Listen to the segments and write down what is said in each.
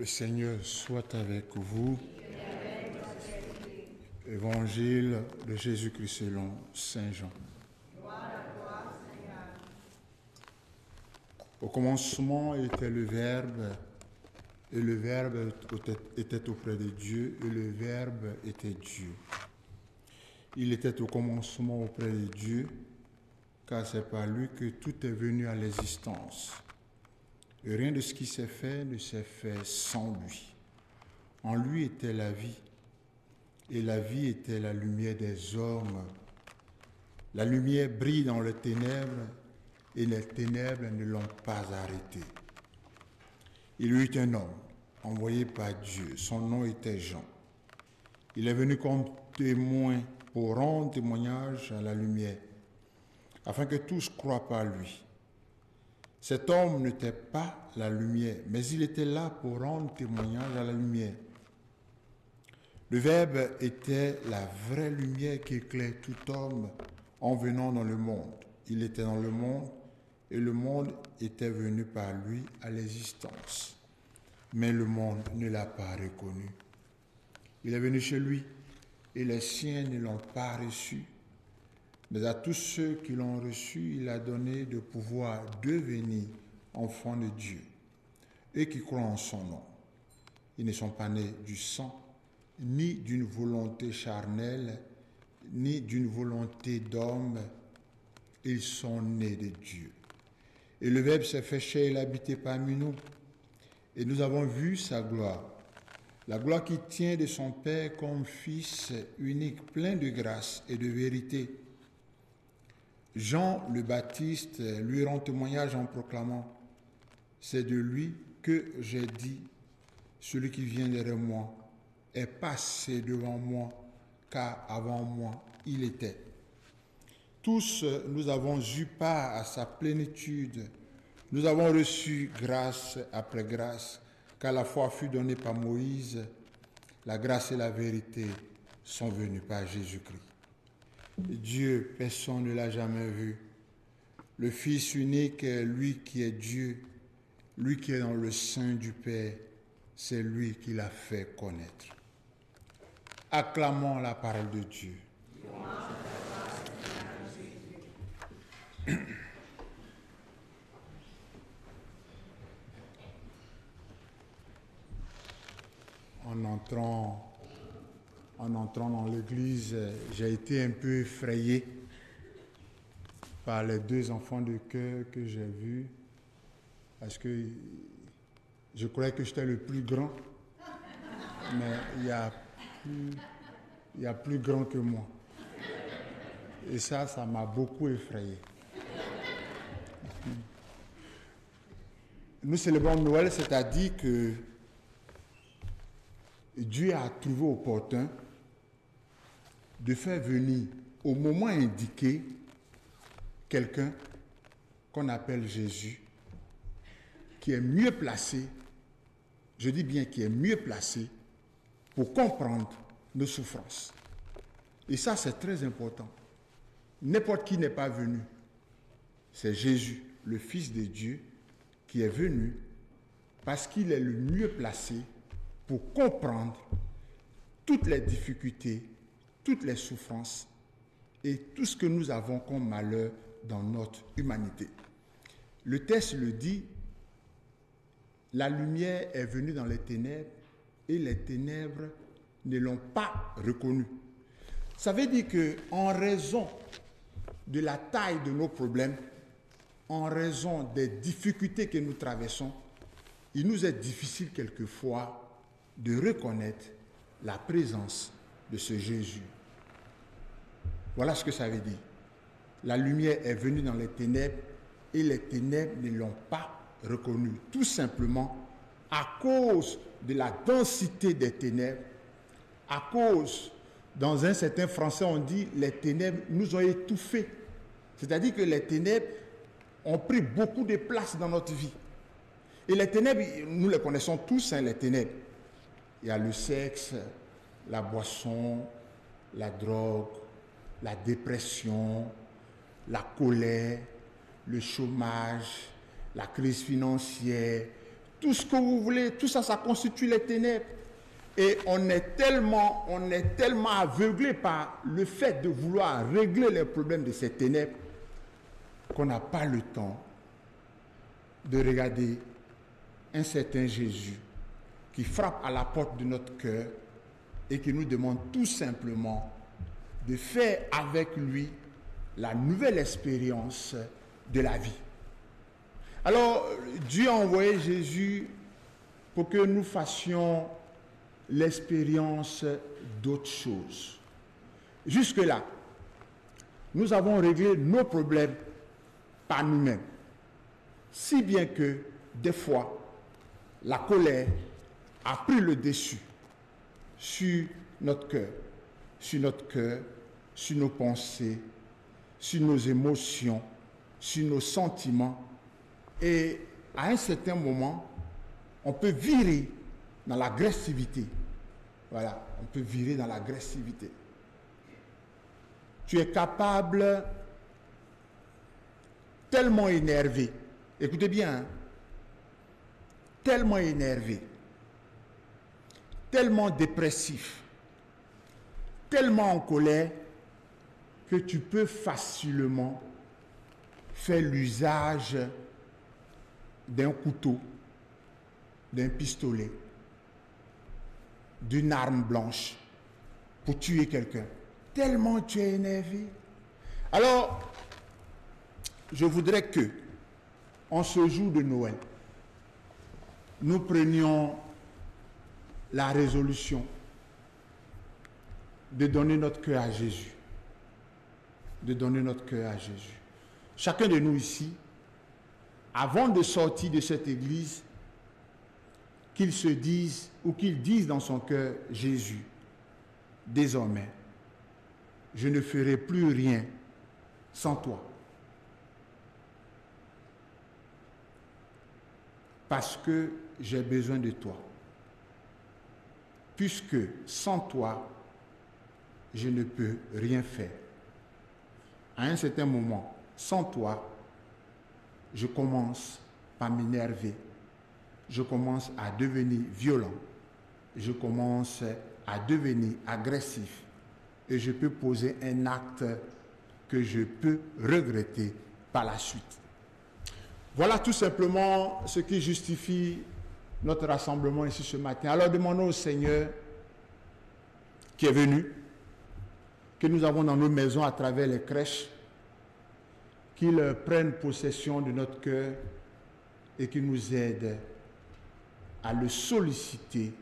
Le Seigneur soit avec vous. Évangile de Jésus-Christ selon Saint Jean. Au commencement était le Verbe, et le Verbe était auprès de Dieu, et le Verbe était Dieu. Il était au commencement auprès de Dieu, car c'est par lui que tout est venu à l'existence. Rien de ce qui s'est fait ne s'est fait sans lui. En lui était la vie, et la vie était la lumière des hommes. La lumière brille dans les ténèbres, et les ténèbres ne l'ont pas arrêté. Il eut un homme envoyé par Dieu. Son nom était Jean. Il est venu comme témoin pour rendre témoignage à la lumière, afin que tous croient par lui. Cet homme n'était pas la lumière, mais il était là pour rendre témoignage à la lumière. Le Verbe était la vraie lumière qui éclaire tout homme en venant dans le monde. Il était dans le monde et le monde était venu par lui à l'existence. Mais le monde ne l'a pas reconnu. Il est venu chez lui et les siens ne l'ont pas reçu. Mais à tous ceux qui l'ont reçu, il a donné de pouvoir devenir enfants de Dieu et qui croient en son nom. Ils ne sont pas nés du sang, ni d'une volonté charnelle, ni d'une volonté d'homme. Ils sont nés de Dieu. Et le Verbe s'est fait chair, il a habité parmi nous. Et nous avons vu sa gloire. La gloire qui tient de son Père comme Fils unique, plein de grâce et de vérité. Jean le Baptiste lui rend témoignage en proclamant, c'est de lui que j'ai dit, celui qui vient derrière moi est passé devant moi, car avant moi il était. Tous nous avons eu part à sa plénitude, nous avons reçu grâce après grâce, car la foi fut donnée par Moïse, la grâce et la vérité sont venues par Jésus-Christ. Dieu, personne ne l'a jamais vu. Le Fils unique, lui qui est Dieu, lui qui est dans le sein du Père, c'est lui qui l'a fait connaître. Acclamons la parole de Dieu. En entrant en entrant dans l'église, j'ai été un peu effrayé par les deux enfants de cœur que j'ai vus, parce que je croyais que j'étais le plus grand, mais il y a plus, grand que moi. Et ça, ça m'a beaucoup effrayé. Nous célébrons Noël, c'est-à-dire que Dieu a trouvé opportun de faire venir au moment indiqué quelqu'un qu'on appelle Jésus, qui est mieux placé, je dis bien qui est mieux placé pour comprendre nos souffrances. Et ça, c'est très important. N'importe qui n'est pas venu. C'est Jésus, le Fils de Dieu, qui est venu parce qu'il est le mieux placé pour comprendre toutes les difficultés toutes les souffrances et tout ce que nous avons comme malheur dans notre humanité. Le texte le dit, la lumière est venue dans les ténèbres et les ténèbres ne l'ont pas reconnue. Ça veut dire que en raison de la taille de nos problèmes, en raison des difficultés que nous traversons, il nous est difficile quelquefois de reconnaître la présence de ce Jésus. Voilà ce que ça veut dire. La lumière est venue dans les ténèbres et les ténèbres ne l'ont pas reconnu. Tout simplement à cause de la densité des ténèbres, à cause, dans un certain français, on dit les ténèbres nous ont étouffés. C'est-à-dire que les ténèbres ont pris beaucoup de place dans notre vie. Et les ténèbres, nous les connaissons tous, hein, les ténèbres. Il y a le sexe, la boisson, la drogue, la dépression, la colère, le chômage, la crise financière, tout ce que vous voulez, tout ça, ça constitue les ténèbres. Et on est tellement, on est tellement aveuglé par le fait de vouloir régler les problèmes de ces ténèbres qu'on n'a pas le temps de regarder un certain Jésus qui frappe à la porte de notre cœur et qui nous demande tout simplement de faire avec lui la nouvelle expérience de la vie. Alors, Dieu a envoyé Jésus pour que nous fassions l'expérience d'autres choses. Jusque-là, nous avons réglé nos problèmes par nous-mêmes. Si bien que, des fois, la colère a pris le dessus sur notre cœur, sur notre cœur, sur nos pensées, sur nos émotions, sur nos sentiments. Et à un certain moment, on peut virer dans l'agressivité. Voilà, on peut virer dans l'agressivité. Tu es capable, tellement énervé, écoutez bien, hein, tellement énervé, tellement dépressif, tellement en colère, que tu peux facilement faire l'usage d'un couteau, d'un pistolet, d'une arme blanche pour tuer quelqu'un. Tellement tu es énervé. Alors, je voudrais que, en ce jour de Noël, nous prenions la résolution de donner notre cœur à Jésus. De donner notre cœur à Jésus. Chacun de nous ici, avant de sortir de cette église, qu'il se dise ou qu'il dise dans son cœur, Jésus, désormais, je ne ferai plus rien sans toi. Parce que j'ai besoin de toi. Puisque sans toi, je ne peux rien faire. À un certain moment, sans toi, je commence par m'énerver. Je commence à devenir violent. Je commence à devenir agressif. Et je peux poser un acte que je peux regretter par la suite. Voilà tout simplement ce qui justifie notre rassemblement ici ce matin. Alors demandons au Seigneur qui est venu, que nous avons dans nos maisons à travers les crèches, qu'il prenne possession de notre cœur et qu'il nous aide à le solliciter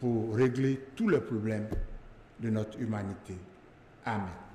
pour régler tous les problèmes de notre humanité. Amen.